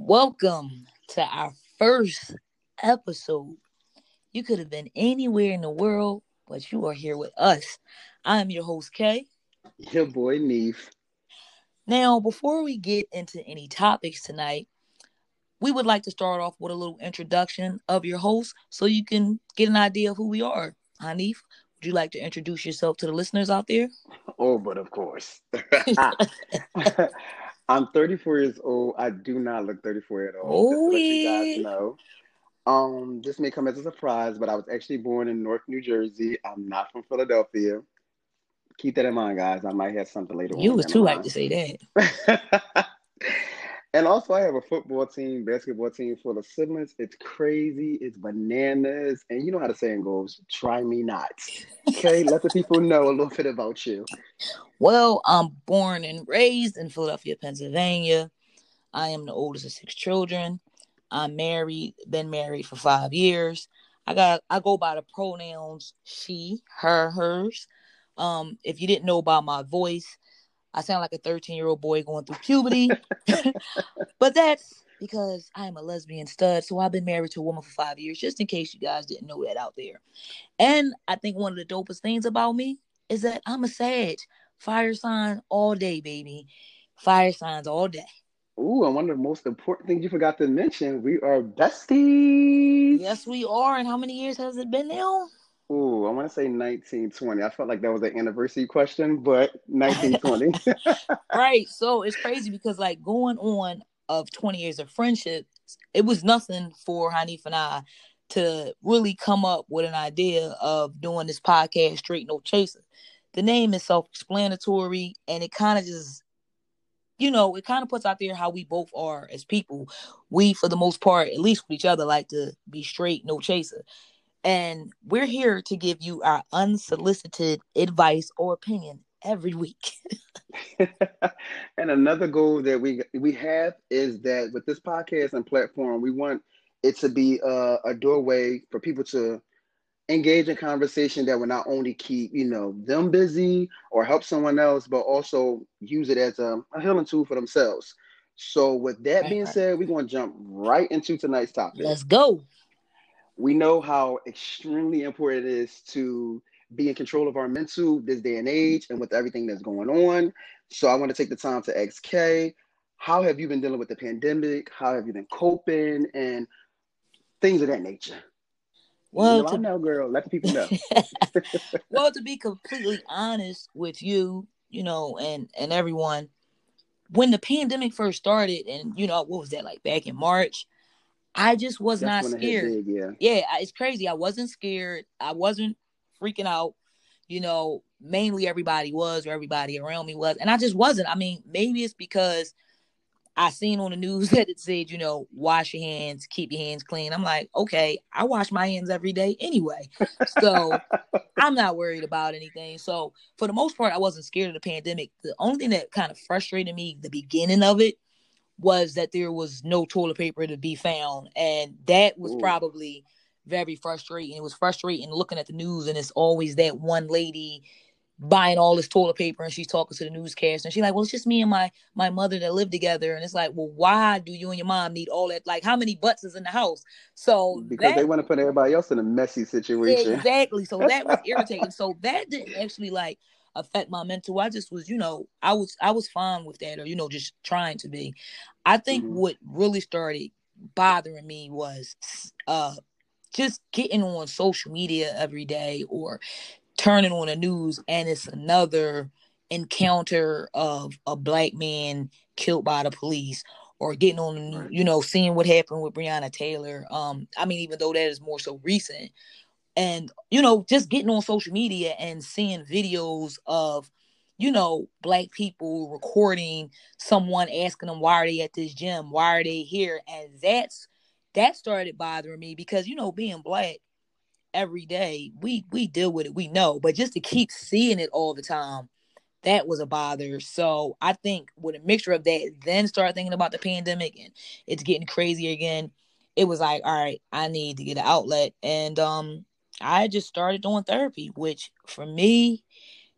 Welcome to our first episode. You could have been anywhere in the world, but you are here with us. I am your host, Kay. Your boy, Neef. Now, before we get into any topics tonight, we would like to start off with a little introduction of your host so you can get an idea of who we are. Hanif, would you like to introduce yourself to the listeners out there? Oh, but of course. I'm 34 years old. I do not look 34 at all. Oh, let yeah. you guys know. Um, this may come as a surprise, but I was actually born in North New Jersey. I'm not from Philadelphia. Keep that in mind, guys. I might have something later You was too hyped to say that. and also, I have a football team, basketball team full of siblings. It's crazy. It's bananas. And you know how the saying goes try me not. Okay, let the people know a little bit about you. Well, I'm born and raised in Philadelphia, Pennsylvania. I am the oldest of six children. I'm married, been married for five years. I got I go by the pronouns she, her, hers. Um, if you didn't know about my voice, I sound like a 13 year old boy going through puberty. but that's because I'm a lesbian stud. So I've been married to a woman for five years, just in case you guys didn't know that out there. And I think one of the dopest things about me is that I'm a Sag. Fire sign all day, baby. Fire signs all day. Ooh, and one of the most important things you forgot to mention, we are besties. Yes, we are. And how many years has it been now? Ooh, I want to say 1920. I felt like that was an anniversary question, but 1920. right. So it's crazy because like going on of 20 years of friendship, it was nothing for Hanif and I to really come up with an idea of doing this podcast, Straight No Chaser. The name is self-explanatory and it kind of just you know, it kind of puts out there how we both are as people. We, for the most part, at least with each other, like to be straight, no chaser. And we're here to give you our unsolicited advice or opinion every week. and another goal that we we have is that with this podcast and platform, we want it to be a, a doorway for people to engage in conversation that will not only keep you know them busy or help someone else, but also use it as a, a healing tool for themselves. So, with that being said, we're going to jump right into tonight's topic. Let's go. We know how extremely important it is to be in control of our mental this day and age and with everything that's going on. So I want to take the time to ask Kay, how have you been dealing with the pandemic? How have you been coping and things of that nature? Well, you know, to- I know, girl. Let the people know. well, to be completely honest with you, you know, and and everyone, when the pandemic first started, and you know, what was that like back in March? I just was That's not when it hit scared. yeah. Yeah, it's crazy. I wasn't scared. I wasn't freaking out. You know, mainly everybody was, or everybody around me was, and I just wasn't. I mean, maybe it's because I seen on the news that it said, you know, wash your hands, keep your hands clean. I'm like, okay, I wash my hands every day anyway. So I'm not worried about anything. So for the most part, I wasn't scared of the pandemic. The only thing that kind of frustrated me, the beginning of it, was that there was no toilet paper to be found. And that was Ooh. probably very frustrating. It was frustrating looking at the news and it's always that one lady buying all this toilet paper and she's talking to the newscaster and she's like, Well, it's just me and my my mother that live together. And it's like, Well, why do you and your mom need all that? Like, how many butts is in the house? So Because that they want to put everybody else in a messy situation. Exactly. So that was irritating. So that didn't actually like affect my mental. I just was, you know, I was I was fine with that, or you know, just trying to be. I think Mhm. what really started bothering me was uh just getting on social media every day or turning on the news and it's another encounter of a black man killed by the police or getting on the news, Right. you know, seeing what happened with Breonna Taylor. Um, I mean, even though that is more so recent, and you know, just getting on social media and seeing videos of, you know, black people recording someone asking them why are they at this gym, why are they here, and that's that started bothering me because you know, being black every day, we we deal with it, we know, but just to keep seeing it all the time that was a bother. So I think with a mixture of that, then start thinking about the pandemic and it's getting crazy again. It was like, all right, I need to get an outlet. And um I just started doing therapy, which for me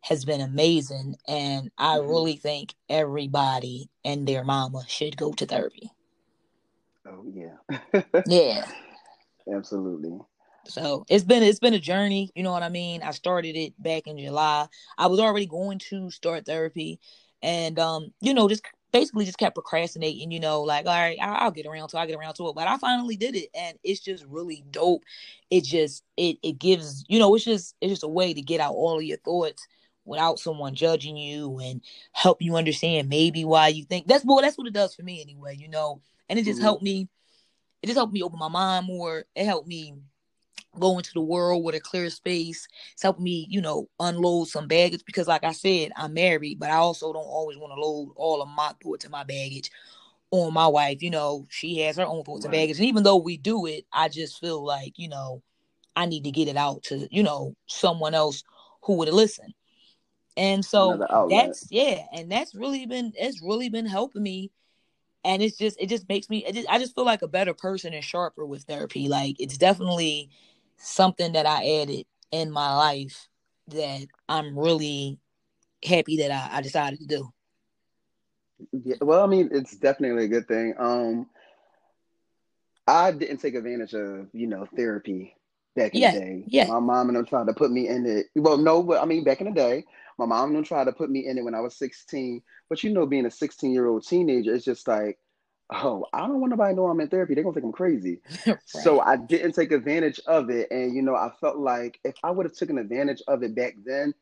has been amazing. And I Mhm. really think everybody and their mama should go to therapy. Oh yeah. yeah. Absolutely. So it's been it's been a journey, you know what I mean? I started it back in July. I was already going to start therapy and um, you know, just basically just kept procrastinating, you know, like, all right, I'll get around to it, I'll get around to it. But I finally did it and it's just really dope. It just it it gives, you know, it's just it's just a way to get out all of your thoughts without someone judging you and help you understand maybe why you think that's well that's what it does for me anyway, you know. And it just mm-hmm. helped me it just helped me open my mind more. It helped me go into the world with a clear space. It's helping me, you know, unload some baggage because, like I said, I'm married, but I also don't always want to load all of my thoughts and my baggage on my wife. You know, she has her own thoughts right. and baggage. And even though we do it, I just feel like, you know, I need to get it out to, you know, someone else who would listen. And so that's yeah, and that's really been it's really been helping me and it's just it just makes me just, i just feel like a better person and sharper with therapy like it's definitely something that I added in my life that I'm really happy that I, I decided to do. Yeah, well, I mean, it's definitely a good thing. Um, I didn't take advantage of, you know, therapy back in yeah, the day. Yeah. My mom and them tried to put me in it. Well, no, but I mean, back in the day, my mom and them tried to put me in it when I was 16. But you know, being a 16 year old teenager, it's just like oh, I don't want nobody to know I'm in therapy. They're gonna think I'm crazy. right. So I didn't take advantage of it. And you know, I felt like if I would have taken advantage of it back then,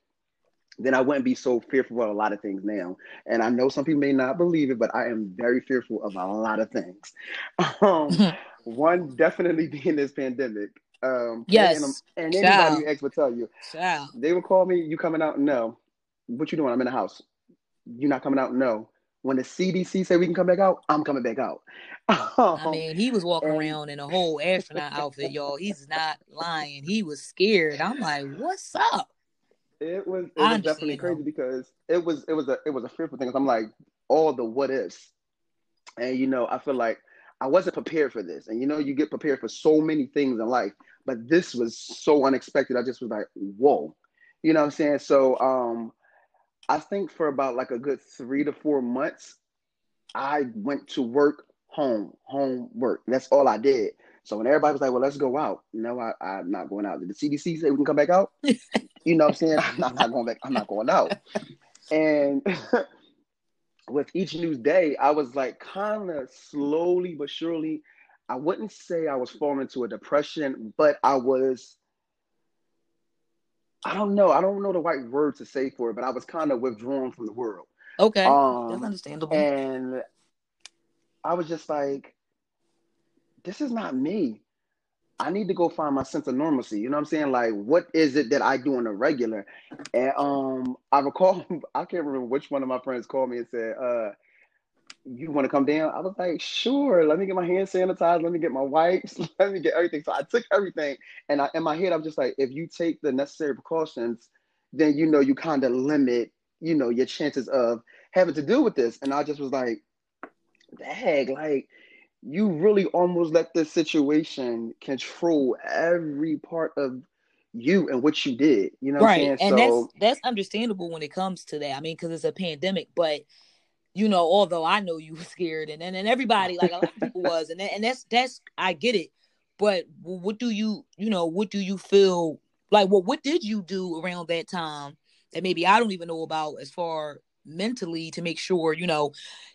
then I wouldn't be so fearful of a lot of things now. And I know some people may not believe it, but I am very fearful of a lot of things. Um, one definitely being this pandemic. Um, yes. And, and anybody who asks will tell you. Child. They will call me, you coming out? No. What you doing? I'm in the house. You not coming out? No when the CDC say we can come back out, I'm coming back out. I mean, he was walking around in a whole astronaut outfit, y'all. He's not lying. He was scared. I'm like, what's up? It was it was definitely crazy because it was it was a it was a fearful thing. I'm like all the what ifs, and you know I feel like I wasn't prepared for this. And you know you get prepared for so many things in life, but this was so unexpected. I just was like, whoa, you know what I'm saying? So um, I think for about like a good three to four months, I went to work, home, home, work. That's all I did. So when everybody was like, well, let's go out, no, I, I'm not going out. Did the CDC say we can come back out? you know what I'm saying? I'm not, not going back. I'm not going out. And with each new day, I was like kind of slowly but surely, I wouldn't say I was falling into a depression, but I was I don't know. I don't know the right word to say for it, but I was kind of withdrawn from the world. Okay, um, that's understandable. And I was just like, this is not me. I need to go find my sense of normalcy. You know what I'm saying? Like, what is it that I do on a regular? And um, I recall, I can't remember which one of my friends called me and said, uh, you want to come down? I was like, sure. Let me get my hand sanitized. Let me get my wipes. Let me get everything. So I took everything, and I, in my head, I'm just like, if you take the necessary precautions, then you know you kind of limit, you know, your chances of having to deal with this. And I just was like, dang, like you really almost let this situation control every part of you and what you did. You know, right? and so, that's that's understandable when it comes to that. I mean, because it's a pandemic, but you know, although I know you were scared and and, and everybody like a lot of people was, and and that's that's I get it. But what do you you know what do you feel like? What what did you do around that time that maybe I don't even know about as far mentally to make sure you know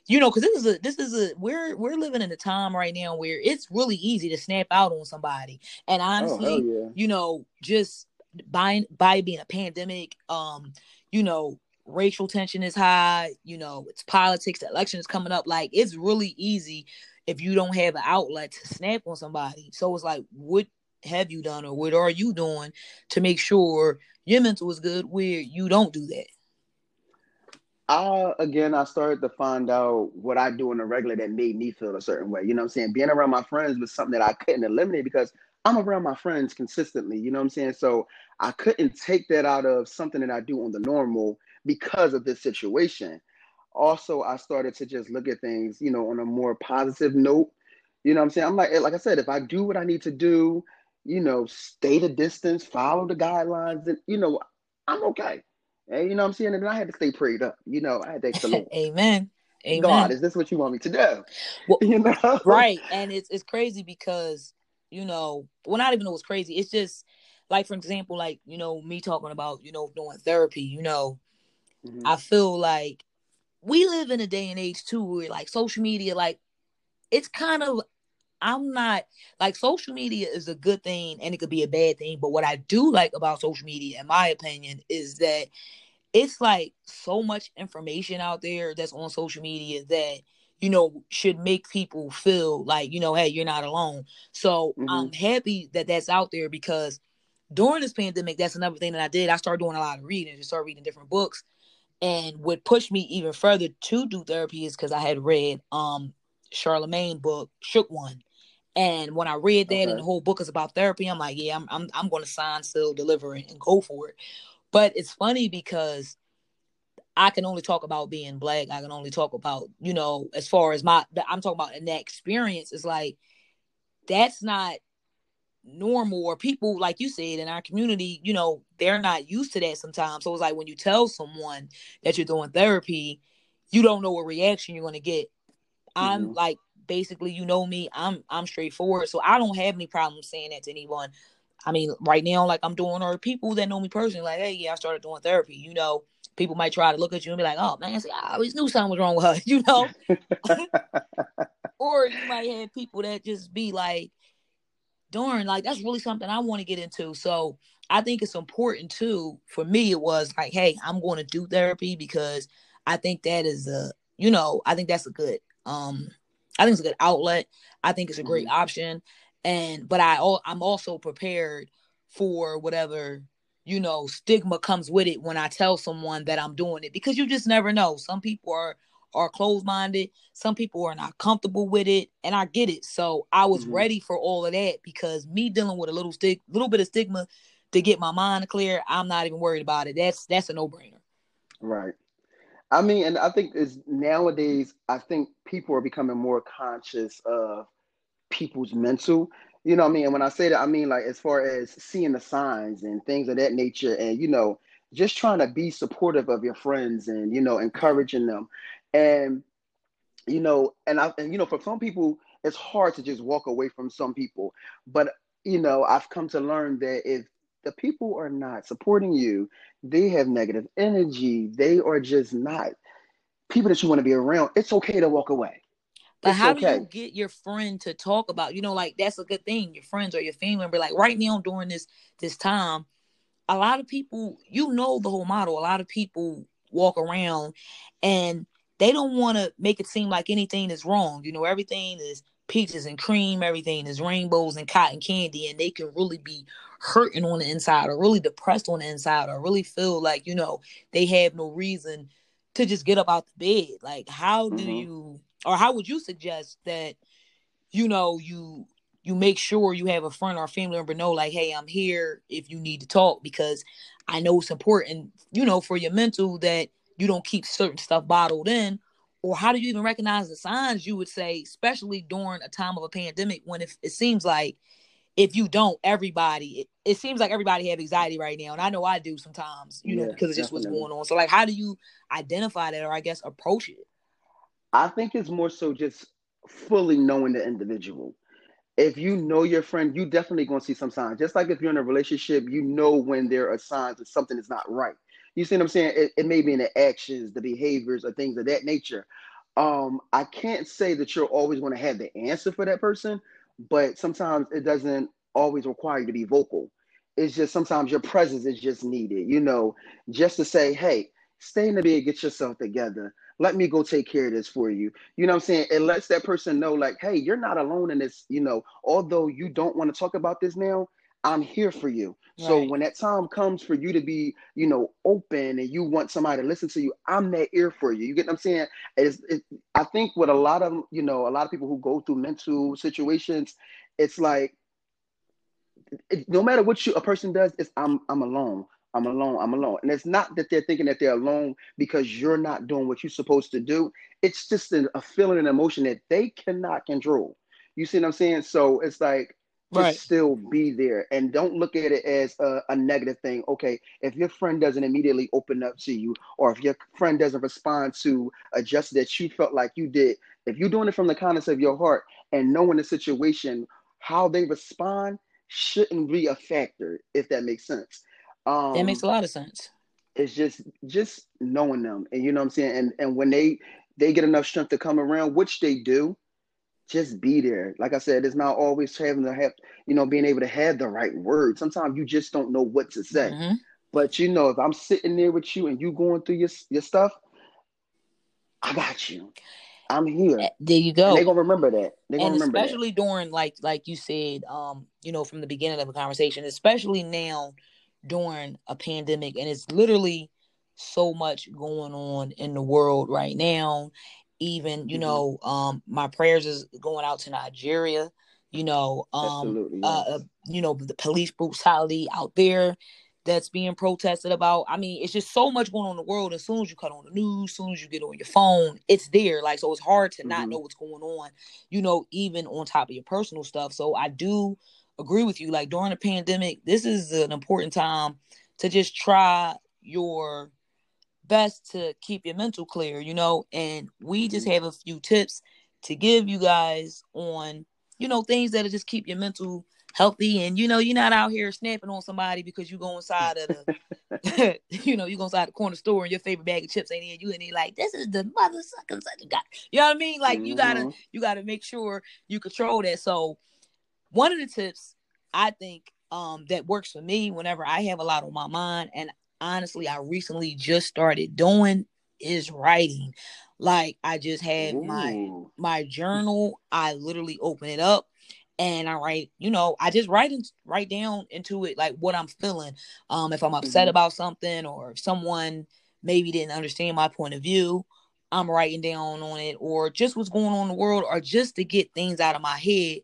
you know because this is a this is a we're we're living in a time right now where it's really easy to snap out on somebody and oh, honestly oh, yeah. you know just by by being a pandemic um you know racial tension is high, you know, it's politics, the election is coming up. Like it's really easy if you don't have an outlet to snap on somebody. So it's like, what have you done or what are you doing to make sure your mental is good where you don't do that? I again I started to find out what I do in a regular that made me feel a certain way. You know what I'm saying? Being around my friends was something that I couldn't eliminate because I'm around my friends consistently. You know what I'm saying? So I couldn't take that out of something that I do on the normal because of this situation. Also, I started to just look at things, you know, on a more positive note. You know what I'm saying? I'm like, eh, like I said, if I do what I need to do, you know, stay the distance, follow the guidelines, and you know, I'm okay. And you know what I'm saying? And I had to stay prayed up. You know, I had to Amen. Amen. God, is this what you want me to do? Well, you know, right? And it's it's crazy because you know, well, not even know it's crazy. It's just like, for example, like you know, me talking about you know doing therapy. You know, mm-hmm. I feel like we live in a day and age too where like social media, like it's kind of I'm not like social media is a good thing and it could be a bad thing. But what I do like about social media, in my opinion, is that it's like so much information out there that's on social media that you know should make people feel like you know hey you're not alone so mm-hmm. i'm happy that that's out there because during this pandemic that's another thing that i did i started doing a lot of reading just started reading different books and what pushed me even further to do therapy is because i had read um Charlamagne book shook one and when i read that okay. and the whole book is about therapy i'm like yeah i'm i'm, I'm going to sign still deliver and go for it but it's funny because I can only talk about being black. I can only talk about, you know, as far as my, I'm talking about in that experience. It's like, that's not normal or people, like you said, in our community, you know, they're not used to that sometimes. So it's like when you tell someone that you're doing therapy, you don't know what reaction you're going to get. I'm mm-hmm. like, basically, you know me, I'm, I'm straightforward. So I don't have any problem saying that to anyone. I mean, right now, like I'm doing, or people that know me personally, like, hey, yeah, I started doing therapy. You know, people might try to look at you and be like, oh man, see, I always knew something was wrong with her, you know. or you might have people that just be like, darn, like that's really something I want to get into. So I think it's important too. For me, it was like, hey, I'm going to do therapy because I think that is a, you know, I think that's a good, um, I think it's a good outlet. I think it's a great mm-hmm. option and but i i'm also prepared for whatever you know stigma comes with it when i tell someone that i'm doing it because you just never know some people are are closed-minded some people are not comfortable with it and i get it so i was mm-hmm. ready for all of that because me dealing with a little stick little bit of stigma to get my mind clear i'm not even worried about it that's that's a no-brainer right i mean and i think is nowadays i think people are becoming more conscious of people's mental. You know what I mean? And when I say that, I mean like as far as seeing the signs and things of that nature, and you know, just trying to be supportive of your friends and you know, encouraging them. And you know, and I and you know, for some people, it's hard to just walk away from some people. But you know, I've come to learn that if the people are not supporting you, they have negative energy, they are just not people that you want to be around, it's okay to walk away. But it's how okay. do you get your friend to talk about? You know, like that's a good thing. Your friends or your family, be like, right now during this this time, a lot of people, you know, the whole model. A lot of people walk around and they don't want to make it seem like anything is wrong. You know, everything is peaches and cream, everything is rainbows and cotton candy, and they can really be hurting on the inside or really depressed on the inside or really feel like, you know, they have no reason to just get up out the bed. Like, how do mm-hmm. you or how would you suggest that you know you you make sure you have a friend or a family member know like hey i'm here if you need to talk because i know it's important you know for your mental that you don't keep certain stuff bottled in or how do you even recognize the signs you would say especially during a time of a pandemic when if it seems like if you don't everybody it, it seems like everybody have anxiety right now and i know i do sometimes you yeah, know because of just what's going on so like how do you identify that or i guess approach it I think it's more so just fully knowing the individual. If you know your friend, you definitely gonna see some signs. Just like if you're in a relationship, you know when there are signs that something is not right. You see what I'm saying? It, it may be in the actions, the behaviors, or things of that nature. Um, I can't say that you're always going to have the answer for that person, but sometimes it doesn't always require you to be vocal. It's just sometimes your presence is just needed, you know, just to say, hey, stay in the bed, get yourself together let me go take care of this for you. You know what I'm saying? It lets that person know, like, hey, you're not alone in this, you know, although you don't want to talk about this now, I'm here for you. Right. So when that time comes for you to be, you know, open and you want somebody to listen to you, I'm that ear for you. You get what I'm saying? It's, it, I think with a lot of, you know, a lot of people who go through mental situations, it's like, it, no matter what you, a person does, it's I'm I'm alone. I'm alone. I'm alone. And it's not that they're thinking that they're alone because you're not doing what you're supposed to do. It's just a, a feeling and emotion that they cannot control. You see what I'm saying? So it's like Just right. still be there and don't look at it as a, a, negative thing. Okay, if your friend doesn't immediately open up to you, or if your friend doesn't respond to a gesture that you felt like you did, if you're doing it from the kindness of your heart and knowing the situation, how they respond shouldn't be a factor, if that makes sense. Um, that makes a lot of sense. It's just just knowing them, and you know what I'm saying. And and when they they get enough strength to come around, which they do, just be there. Like I said, it's not always having to have, you know, being able to have the right words. Sometimes you just don't know what to say. Mm-hmm. But you know, if I'm sitting there with you and you going through your your stuff, I got you. I'm here. Eh, there you go. they're gonna remember that. They're gonna and remember especially that. during like like you said, um, you know, from the beginning of the conversation, especially now during a pandemic, and it's literally so much going on in the world right now even you mm-hmm. know um my prayers is going out to nigeria you know um uh, uh, you know the police brutality out there that's being protested about. I mean it's just so much going on in the world as soon as you cut on the news as soon as you get on your phone it's there. Like so it's hard to mm-hmm. not know what's going on you know even on top of your personal stuff. So i do agree with you. Like during the pandemic this is an important time to just try your best to keep your mental clear, you know, and we just mm-hmm. have a few tips to give you guys on, you know, things that'll just keep your mental healthy and you know you're not out here snapping on somebody because you go inside of the you know you go inside the corner store and your favorite bag of chips ain't in you and you're like this is the mother sucking such a guy you know what i mean like mm-hmm. you gotta mm-hmm. you gotta make sure you control that so one of the tips i think um that works for me whenever i have a lot on my mind and honestly I recently just started doing is writing. Like I just had Ooh. my my journal. I literally open it up and I write, you know, I just write and write down into it like what I'm feeling. Um, if I'm upset mm-hmm. about something or if someone maybe didn't understand my point of view, I'm writing down on it, or just what's going on in the world, or just to get things out of my head.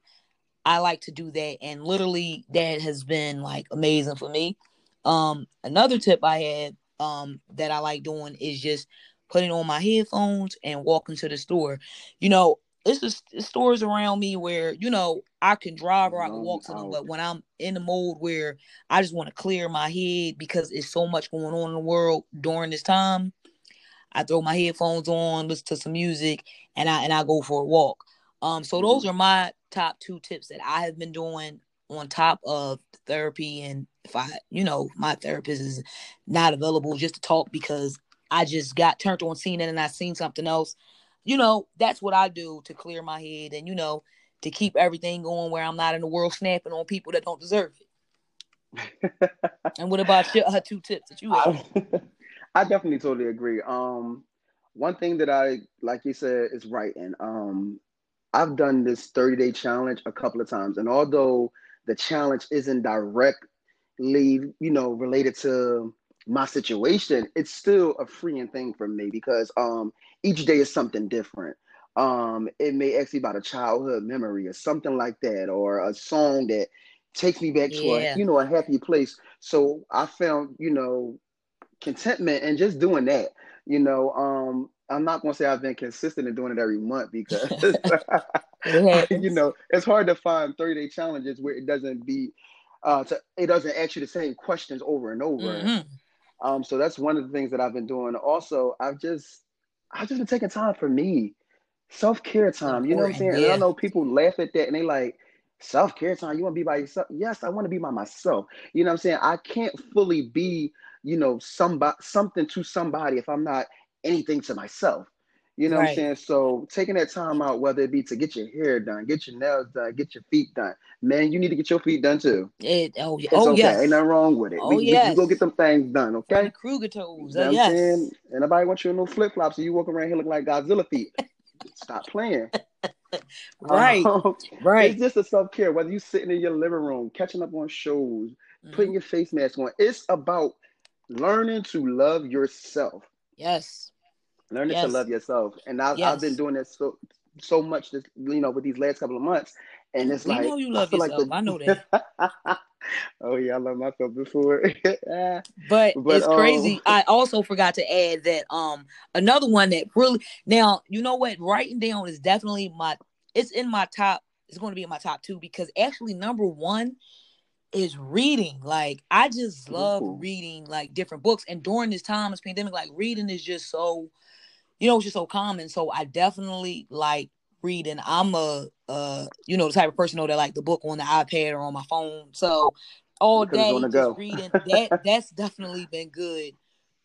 I like to do that, and literally that has been like amazing for me. Um, another tip I had um that I like doing is just putting on my headphones and walking to the store. You know, it's just stores around me where you know I can drive or I can walk to them, but when I'm in the mode where I just want to clear my head because it's so much going on in the world during this time, I throw my headphones on, listen to some music, and I and I go for a walk. Um, so those mm-hmm. are my top two tips that I have been doing on top of therapy and if I, you know, my therapist is not available just to talk because I just got turned on seeing it and I seen something else, you know, that's what I do to clear my head and you know to keep everything going where I'm not in the world snapping on people that don't deserve it. and what about your uh, two tips that you have? I definitely totally agree. Um, one thing that I like you said is writing. Um, I've done this 30 day challenge a couple of times, and although the challenge isn't directly, you know, related to my situation, it's still a freeing thing for me because um each day is something different. Um, it may ask you about a childhood memory or something like that, or a song that takes me back to yeah. a you know a happy place. So I found you know contentment and just doing that. You know, um, I'm not gonna say I've been consistent in doing it every month because you know it's hard to find 30 day challenges where it doesn't be uh to, it doesn't ask you the same questions over and over. Mm-hmm. Um, so that's one of the things that I've been doing. Also, I've just I've just been taking time for me, self care time. You know what I'm saying? Yeah. And I know people laugh at that and they like self care time. You want to be by yourself? Yes, I want to be by myself. You know what I'm saying? I can't fully be you know somebody something to somebody if I'm not anything to myself. You know right. what I'm saying? So taking that time out, whether it be to get your hair done, get your nails done, get your feet done, man, you need to get your feet done too. It, oh, it's oh okay. yes. Ain't nothing wrong with it. Oh, we, yes. we, go get them things done, okay? Krueger toes. You know yes. And nobody wants you in no flip flops, so you walk around here looking like Godzilla feet. Stop playing. right. Um, right. It's just a self care. Whether you're sitting in your living room, catching up on shows, mm-hmm. putting your face mask on, it's about learning to love yourself. Yes. Learning yes. to love yourself. And I've, yes. I've been doing this so so much this you know with these last couple of months. And it's we like know you love I yourself. Like the, I know that. oh yeah, I love myself before. but, but, it's um, crazy. I also forgot to add that um another one that really now you know what writing down is definitely my it's in my top It's going to be in my top two because actually number one is reading. Like I just love Ooh. reading like different books. And during this time, this pandemic, like reading is just so, you know, it's just so common. So I definitely like reading. I'm a uh, you know, the type of person though that like the book on the iPad or on my phone. So all day just go. reading. That that's definitely been good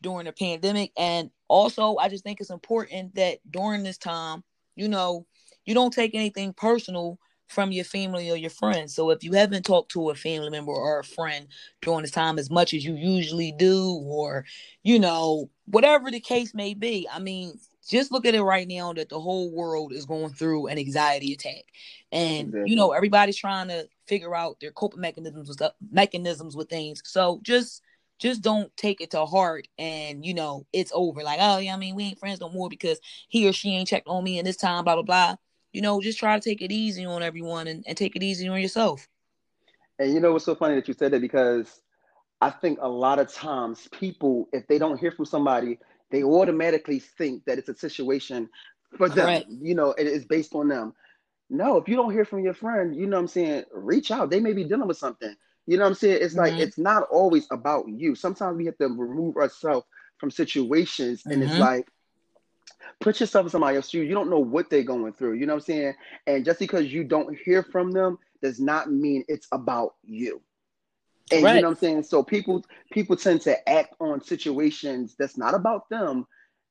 during the pandemic. And also I just think it's important that during this time, you know, you don't take anything personal from your family or your friends. So if you haven't talked to a family member or a friend during this time as much as you usually do, or you know, whatever the case may be, I mean, just look at it right now that the whole world is going through an anxiety attack. And exactly. you know, everybody's trying to figure out their coping mechanisms with mechanisms with things. So just just don't take it to heart and you know it's over like oh yeah i mean we ain't friends no more because he or she ain't checked on me in this time blah blah blah you know, just try to take it easy on everyone and, and take it easy on yourself. And you know what's so funny that you said that because I think a lot of times people, if they don't hear from somebody, they automatically think that it's a situation for them. Correct. You know, it is based on them. No, if you don't hear from your friend, you know what I'm saying, reach out. They may be dealing with something. You know what I'm saying? It's mm-hmm. like it's not always about you. Sometimes we have to remove ourselves from situations and mm-hmm. it's like put yourself in somebody else's shoes. You don't know what they're going through. You know what I'm saying? And just because you don't hear from them does not mean it's about you. And right. you know what I'm saying? So people people tend to act on situations that's not about them.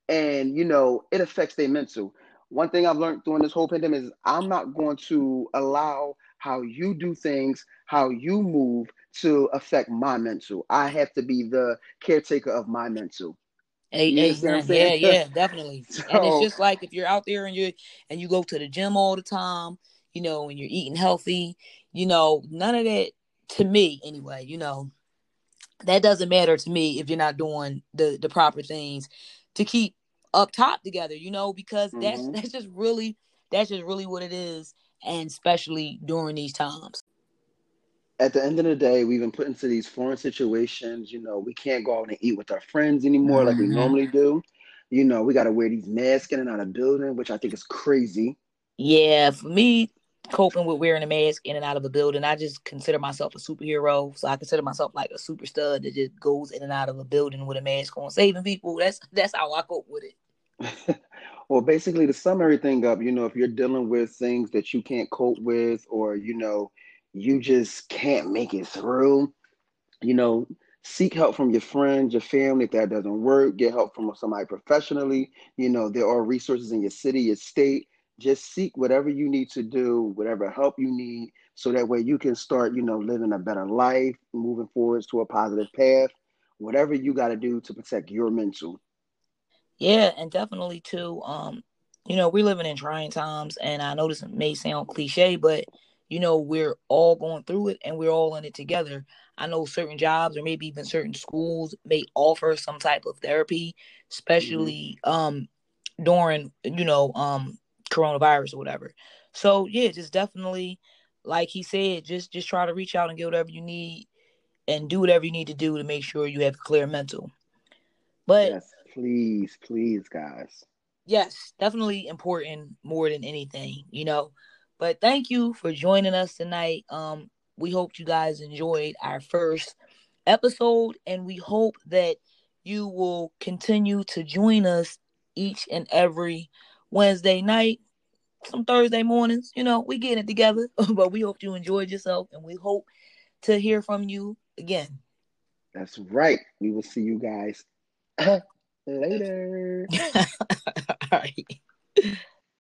And you know, it affects their mental. One thing I've learned during this whole pandemic is I'm not going to allow how you do things, how you move to affect my mental. I have to be the caretaker of my mental. You yeah, yeah, definitely. so, and it's just like if you're out there and you and you go to the gym all the time, you know, and you're eating healthy, you know, none of that to me anyway, you know, that doesn't matter to me if you're not doing the the proper things to keep up top together, you know, because that's mm-hmm. that's just really that's just really what it is, and especially during these times at the end of the day, we've been put into these foreign situations. You know, we can't go out and eat with our friends anymore mm-hmm. like we mm-hmm. normally do. You know, we got to wear these masks in and out of building, which I think is crazy. Yeah, for me, coping with wearing a mask in and out of a building, I just consider myself a superhero. So I consider myself like a super stud that just goes in and out of a building with a mask on, saving people. That's that's how I cope with it. well, basically, to sum everything up, you know, if you're dealing with things that you can't cope with, or you know, you just can't make it through, you know, seek help from your friends, your family. If that doesn't work, get help from somebody professionally. You know, there are resources in your city, your state. Just seek whatever you need to do, whatever help you need, so that way you can start, you know, living a better life, moving forwards to a positive path. Whatever you got to do to protect your mental. Yeah, and definitely too. Um, you know, we're living in trying times, and I know this may sound cliche, but you know, we're all going through it and we're all in it together. I know certain jobs or maybe even certain schools may offer some type of therapy, especially mm-hmm. um during, you know, um coronavirus or whatever. So yeah, just definitely like he said, just just try to reach out and get whatever you need and do whatever you need to do to make sure you have clear mental. But yes, please, please, guys. Yes, definitely important more than anything, you know. But thank you for joining us tonight. Um, we hope you guys enjoyed our first episode, and we hope that you will continue to join us each and every Wednesday night, some Thursday mornings. You know, we get it together, but we hope you enjoyed yourself, and we hope to hear from you again. That's right. We will see you guys later. All right.